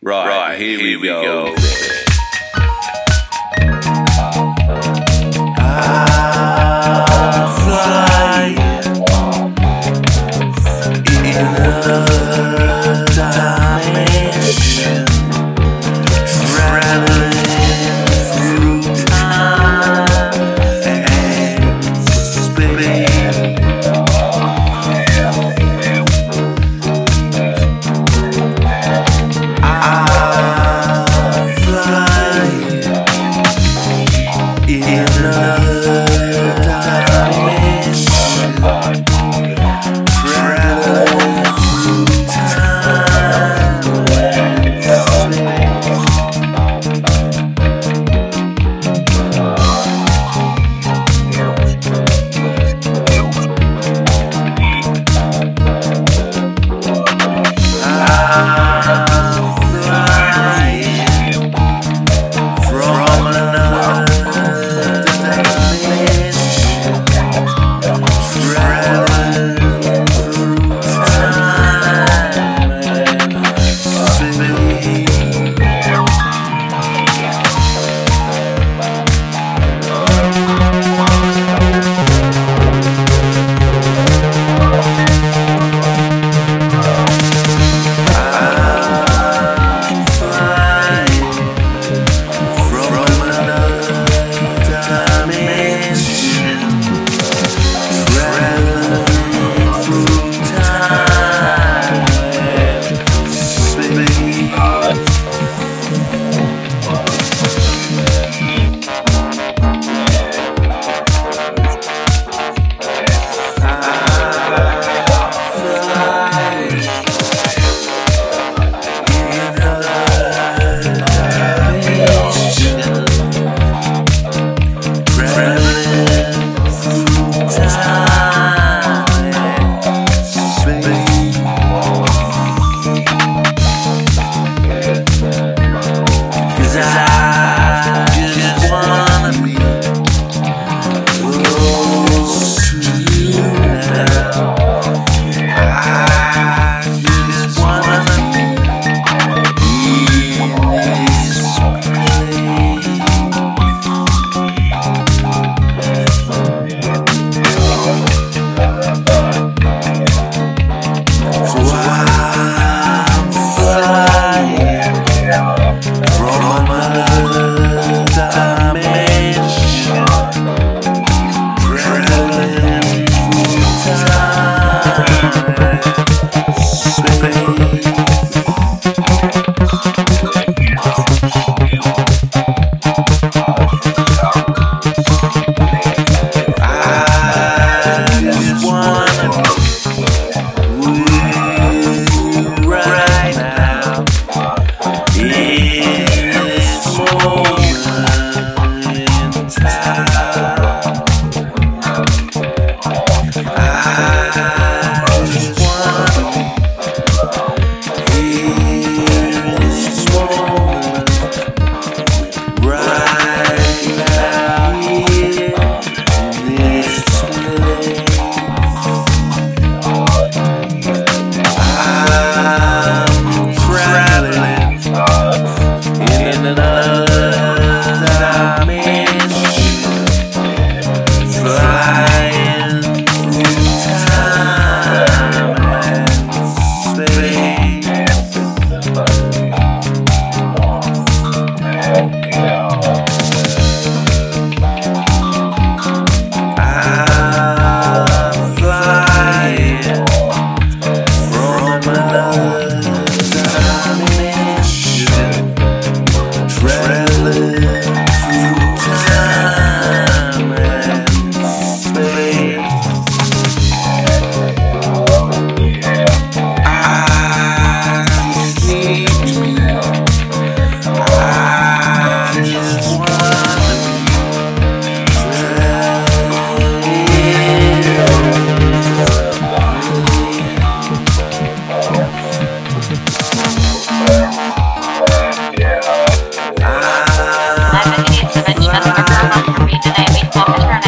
Right, right here, we, go. discovered love. from another. in love. Turn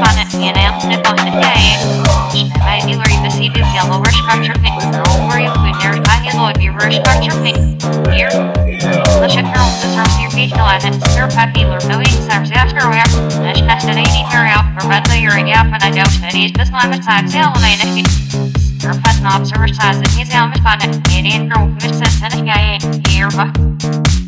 fun, and you know, the fun, the guy. Schnell, I do, where you can see this yellow, where structure, girl, where you could never find a load, you were structure, here. The ship girl, the your no, serve happy, or no, he's serves after where. Nash nested 80 very out, or red layer, and yap, and I doubt that he's this line beside sail, and I has an observer size, and he's out, and fun, and Indian girl, which says, and a guy, here, but.